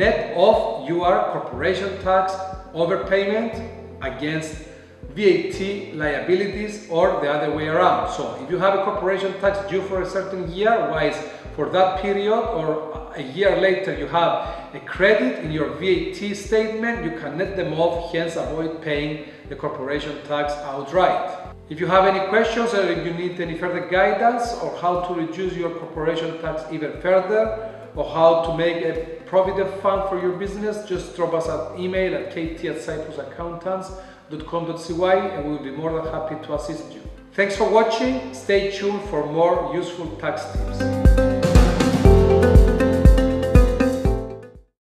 net off your corporation tax overpayment against VAT liabilities or the other way around. So if you have a corporation tax due for a certain year, wise for that period or a year later you have a credit in your VAT statement, you can net them off, hence avoid paying the corporation tax outright. If you have any questions or if you need any further guidance or how to reduce your corporation tax even further or how to make a provident fund for your business, just drop us an email at kt at cyprusaccountants.com.cy and we'll be more than happy to assist you. Thanks for watching. Stay tuned for more useful tax tips.